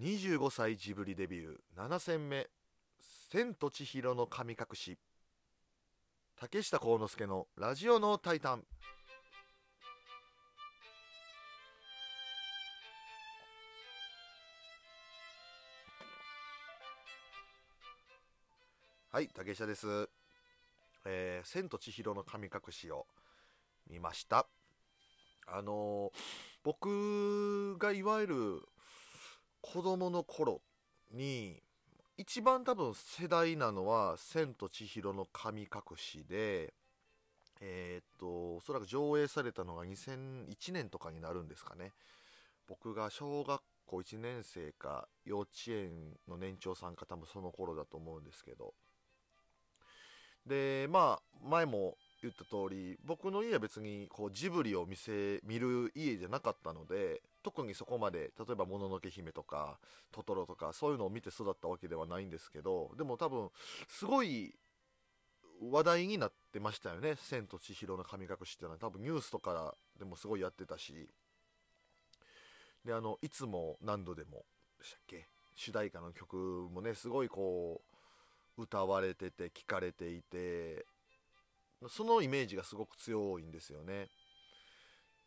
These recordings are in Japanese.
25歳ジブリデビュー。7戦目「千と千尋の神隠し」竹下幸之助の「ラジオのタイタン」はい竹下です。えー、千と千尋の神隠しを見ました。あのー、僕がいわゆる子供の頃に一番多分世代なのは「千と千尋の神隠しで」えー、っとおそらく上映されたのが2001年とかになるんですかね。僕が小学校1年生か幼稚園の年長さんか多分その頃だと思うんですけど。でまあ前も言った通り僕の家は別にこうジブリを見せ見る家じゃなかったので特にそこまで例えば「もののけ姫」とか「トトロ」とかそういうのを見て育ったわけではないんですけどでも多分すごい話題になってましたよね「千と千尋の神隠し」っていうのは。多分ニュースとかでもすごいやってたし。であのいつも何度でもでしたっけ？主題歌の曲もねすごいこう歌われてて聴かれていてそのイメージがすごく強いんですよね。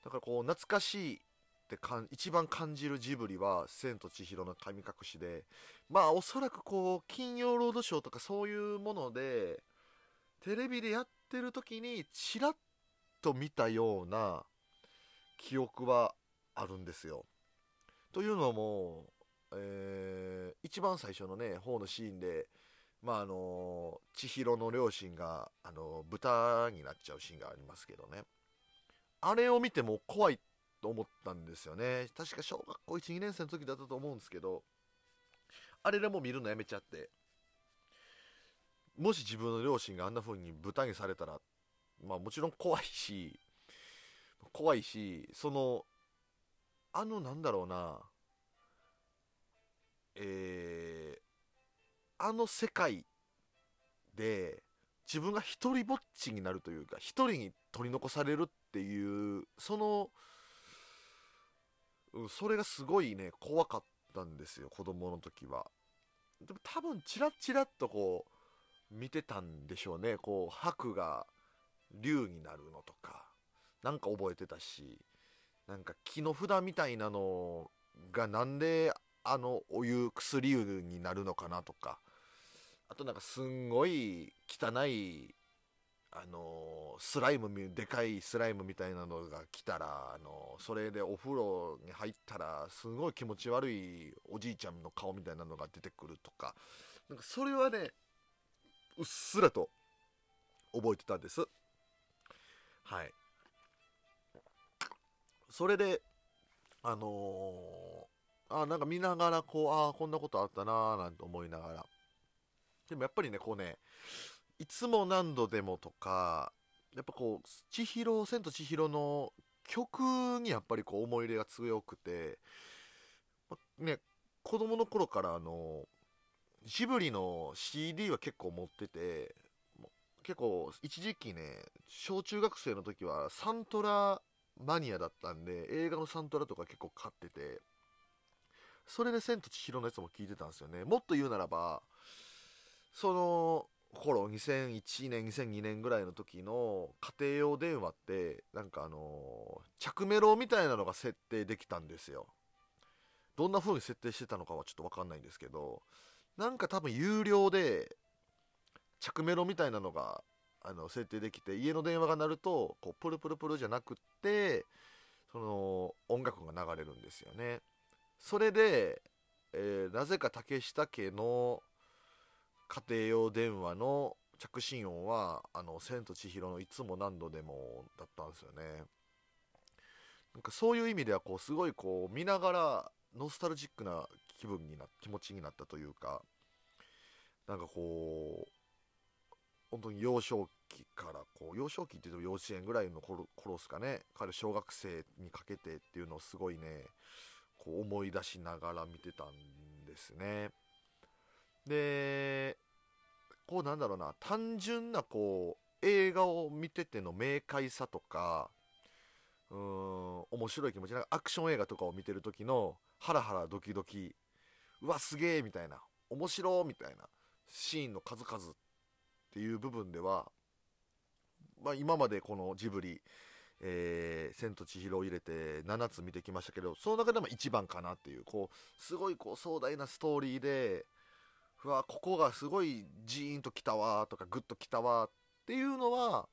だからこう懐かしいってかん一番感じるジブリは「千と千尋の神隠しで」まあおそらくこう金曜ロードショーとかそういうものでテレビでやってる時にちらっと見たような記憶はあるんですよ。というのも、えー、一番最初のね方のシーンでまああの千尋の両親があの豚になっちゃうシーンがありますけどねあれを見ても怖いと思ったんですよね。確か小学校12年生の時だったと思うんですけどあれでも見るのやめちゃってもし自分の両親があんな風に豚にされたらまあもちろん怖いし怖いしそのあのなんだろうなえーあの世界で自分が一人ぼっちになるというか一人に取り残されるっていうそのうんそれがすごいね怖かったんですよ子供の時は。でも多分チラッチラッとこう見てたんでしょうねこう白が竜になるのとか。なんか覚えてたしなんか木の札みたいなのがなんであのお湯薬湯になるのかなとか。あとなんかすんごい汚いあのスライムでかいスライムみたいなのが来たらあのそれでお風呂に入ったらすごい気持ち悪いおじいちゃんの顔みたいなのが出てくるとか。なんかそれはねうっすらと覚えてたんです。はい。それであのー、あなんか見ながらこうああこんなことあったなーなんて思いながら。でもやっぱりね、こうね、いつも何度でもとか、やっぱこう、千尋、千と千尋の曲にやっぱりこう思い入れが強くて、ま、ね、子供の頃からあの、ジブリの CD は結構持ってて、結構一時期ね、小中学生の時はサントラマニアだったんで、映画のサントラとか結構買ってて、それで千と千尋のやつも聞いてたんですよね。もっと言うならば、その頃2001年2002年ぐらいの時の家庭用電話ってなんかあの着メロみたいなのが設定できたんですよ。どんな風に設定してたのかはちょっと分かんないんですけどなんか多分有料で着メロみたいなのがあの設定できて家の電話が鳴るとこうプルプルプルじゃなくってその音楽が流れるんですよね。それで、えー、なぜか竹下家の家庭用電話の着信音は「あの千と千尋のいつも何度でも」だったんですよね。なんかそういう意味ではこうすごいこう見ながらノスタルジックな気分にな気持ちになったというかなんかこう本当に幼少期からこう幼少期っていうと幼稚園ぐらいの頃ですかね。彼小学生にかけてっていうのをすごいねこう思い出しながら見てたんですね。でこうなんだろうな単純なこう映画を見てての明快さとかうーん面白い気持ちなんかアクション映画とかを見てる時のハラハラドキドキうわすげえみたいな面白みたいなシーンの数々っていう部分では、まあ、今までこのジブリえー、千と千尋を入れて7つ見てきましたけどその中でも一番かなっていうこうすごいこう壮大なストーリーでうわここがすごいジーンときたわとかグッときたわっていうのは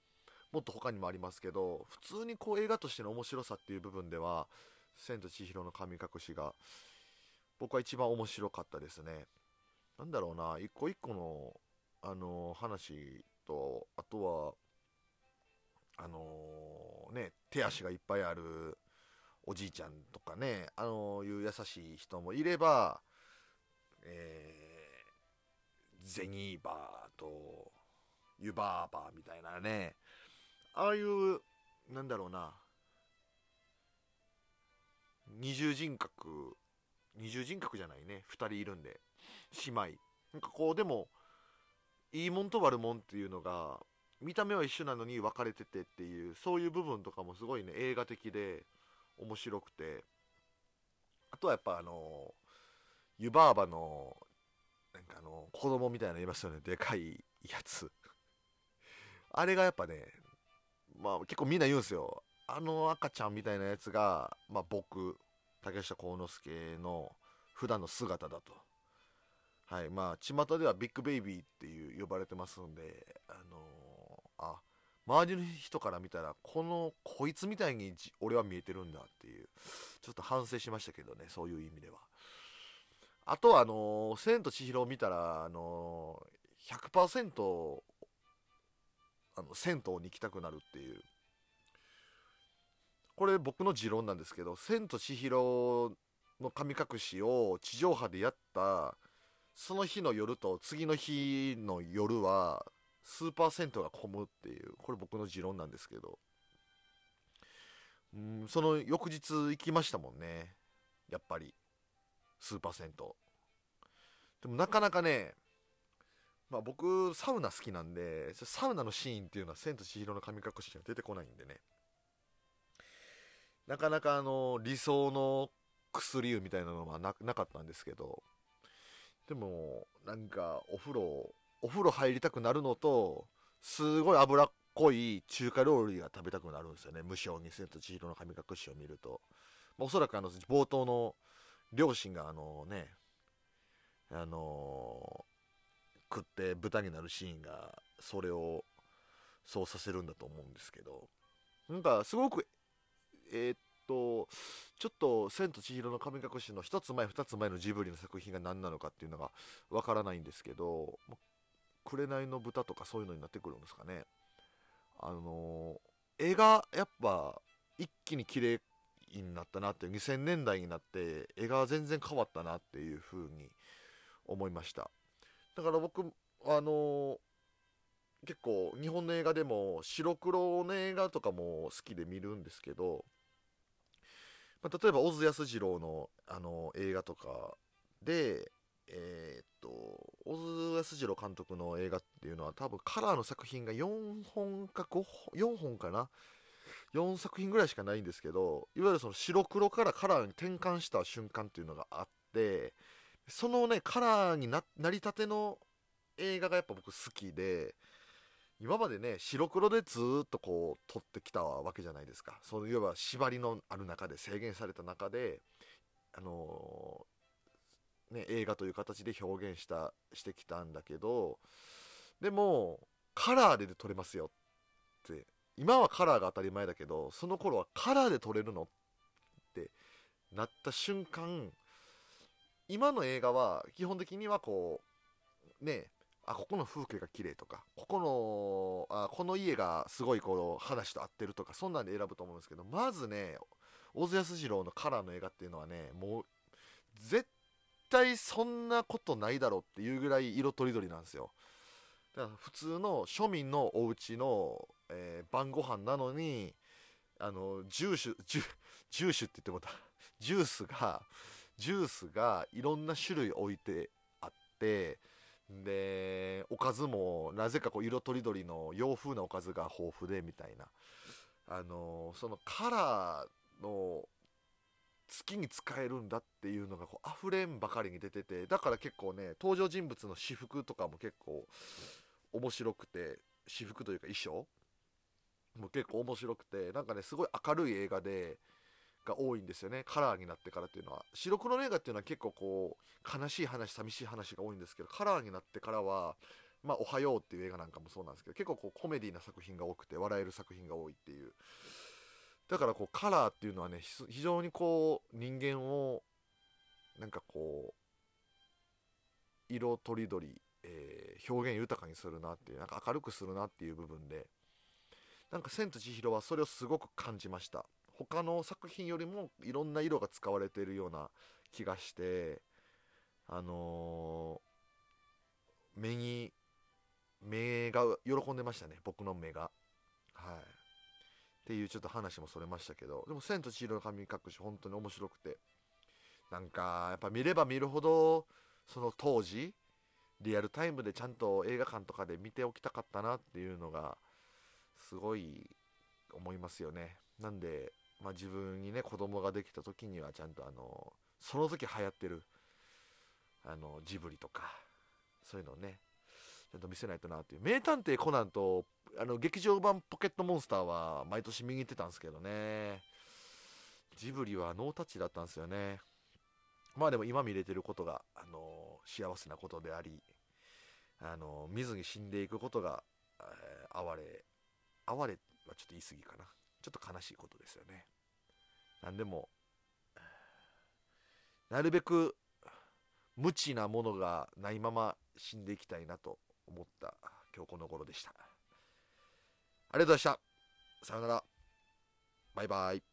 もっと他にもありますけど普通にこう映画としての面白さっていう部分では「千と千尋の神隠し」が僕は一番面白かったですね。なんだろうな一個一個のあの話とあとはあのー、ね、手足がいっぱいあるおじいちゃんとかね、あのー、いう優しい人もいれば、え、ゼニーバーとユバーバーみたいなね、ああいう、なんだろうな、二重人格、二重人格じゃないね、二人いるんで、姉妹。なんかこう、でも、いいもんと悪もんっていうのが、見た目は一緒なのに分かれててっていうそういう部分とかもすごいね映画的で面白くて。あとはやっぱあの湯婆婆のあの子供みたいなのいますよね。でかいやつ。あれがやっぱねまあ結構みんな言うんですよ。あの赤ちゃんみたいなやつが、まあ、僕竹下幸之助の普段の姿だと。はいまあ巷ではビッグベイビーっていう呼ばれてますんであのあ周りの人から見たらこのこいつみたいに俺は見えてるんだっていうちょっと反省しましたけどねそういう意味では。あとはあのー「千と千尋」を見たら、あのー、100%あの銭湯に行きたくなるっていう。これ僕の持論なんですけど「千と千尋の神隠し」を地上波でやったその日の夜と次の日の夜はスーパー銭湯が混むっていうこれ僕の持論なんですけど。うんその翌日行きましたもんねやっぱり。スーパー銭湯。でもなかなかねまあ僕サウナ好きなんでサウナのシーンっていうのは「千と千尋の神隠し」には出てこないんでね。なかなかあの理想の薬湯みたいなのはなかったんですけど。でもなんかお風呂お風呂入りたくなるのとすごい脂っこい中華料理が食べたくなるんですよね。無性に「千と千尋の神隠し」を見ると、まあ、おそらくあの冒頭の両親があのねあのー、食って豚になるシーンがそれをそうさせるんだと思うんですけど。なんかすごくえー、っとちょっと「千と千尋の神隠し」の1つ前2つ前のジブリの作品が何なのかっていうのがわからないんですけど紅の豚とかそういうのになってくるんですかね。あのー、絵がやっぱ一気に綺麗になったなって2000年代になって絵が全然変わったなっていう風に思いました。だから僕あのー、結構日本の映画でも白黒の映画とかも好きで見るんですけど、まあ、例えば小津安二郎の、あのー、映画とかでえー、っと小津安二郎監督の映画っていうのは多分カラーの作品が4本か5本4本かな4作品ぐらいしかないんですけどいわゆるその白黒からカラーに転換した瞬間っていうのがあってそのねカラーにななりたての映画がやっぱ僕好きで今までね白黒でずっとこう撮ってきたわけじゃないですか。そのいわば縛りのある中で制限された中であのね、映画という形で表現したしてきたんだけどでもカラーで撮れますよって今はカラーが当たり前だけどその頃はカラーで撮れるのってなった瞬間今の映画は基本的にはこうねあここの風景が綺麗とかここのあこの家がすごいこう話と合ってるとかそんなんで選ぶと思うんですけどまずね小津安二郎のカラーの映画っていうのはねもう絶対そんなことないだろうっていうぐらい色とりどりなんですよ。だから普通の庶民のお家の、えー、晩ご飯なのにあのジューシュジュジューシュって言ってもた。ジュースがジュースがいろんな種類置いてあってでおかずもなぜかこう色とりどりの洋風なおかずが豊富でみたいな。あのそのカラーの月に使えるんだっていうのがこう溢れんばかりに出ててだから結構ね登場人物の私服とかも結構面白くて私服というか衣装？も結構面白くてなんかねすごい明るい映画でが多いんですよね。カラーになってからっていうのは。白黒の映画っていうのは結構こう悲しい話寂しい話が多いんですけどカラーになってからはまあ、おはようっていう映画なんかもそうなんですけど結構こうコメディな作品が多くて笑える作品が多いっていう。だからこうカラーっていうのはね非常にこう人間をなんかこう色とりどり、えー、表現豊かにするなっていうなんか明るくするなっていう部分でなんか「千と千尋」はそれをすごく感じました。他の作品よりもいろんな色が使われているような気がしてあのー、目に目が喜んでましたね。僕の目が。はい。っていうちょっと話もそれましたけど。でも「千と千尋の神隠し」本当に面白くて。なんかやっぱ見れば見るほどその当時リアルタイムでちゃんと映画館とかで見ておきたかったなっていうのがすごい思いますよね。なんで、まあ、自分にね子供ができた時にはちゃんとあのその時流行ってるあのジブリとかそういうのをねちゃんと見せないとなっていう。名探偵コナンとあの劇場版ポケットモンスターは毎年見に行ってたんですけどね。ジブリはノータッチだったんですよね。まあでも今見れてることが、あの幸せなことであり、あの見ずに死んでいくことが、えー、哀れ哀れはちょっと言い過ぎかなちょっと悲しいことですよね何でもなるべく無知なものがないまま死んでいきたいなと思った今日この頃でした。ありがとうございました。さよなら。バイバイ。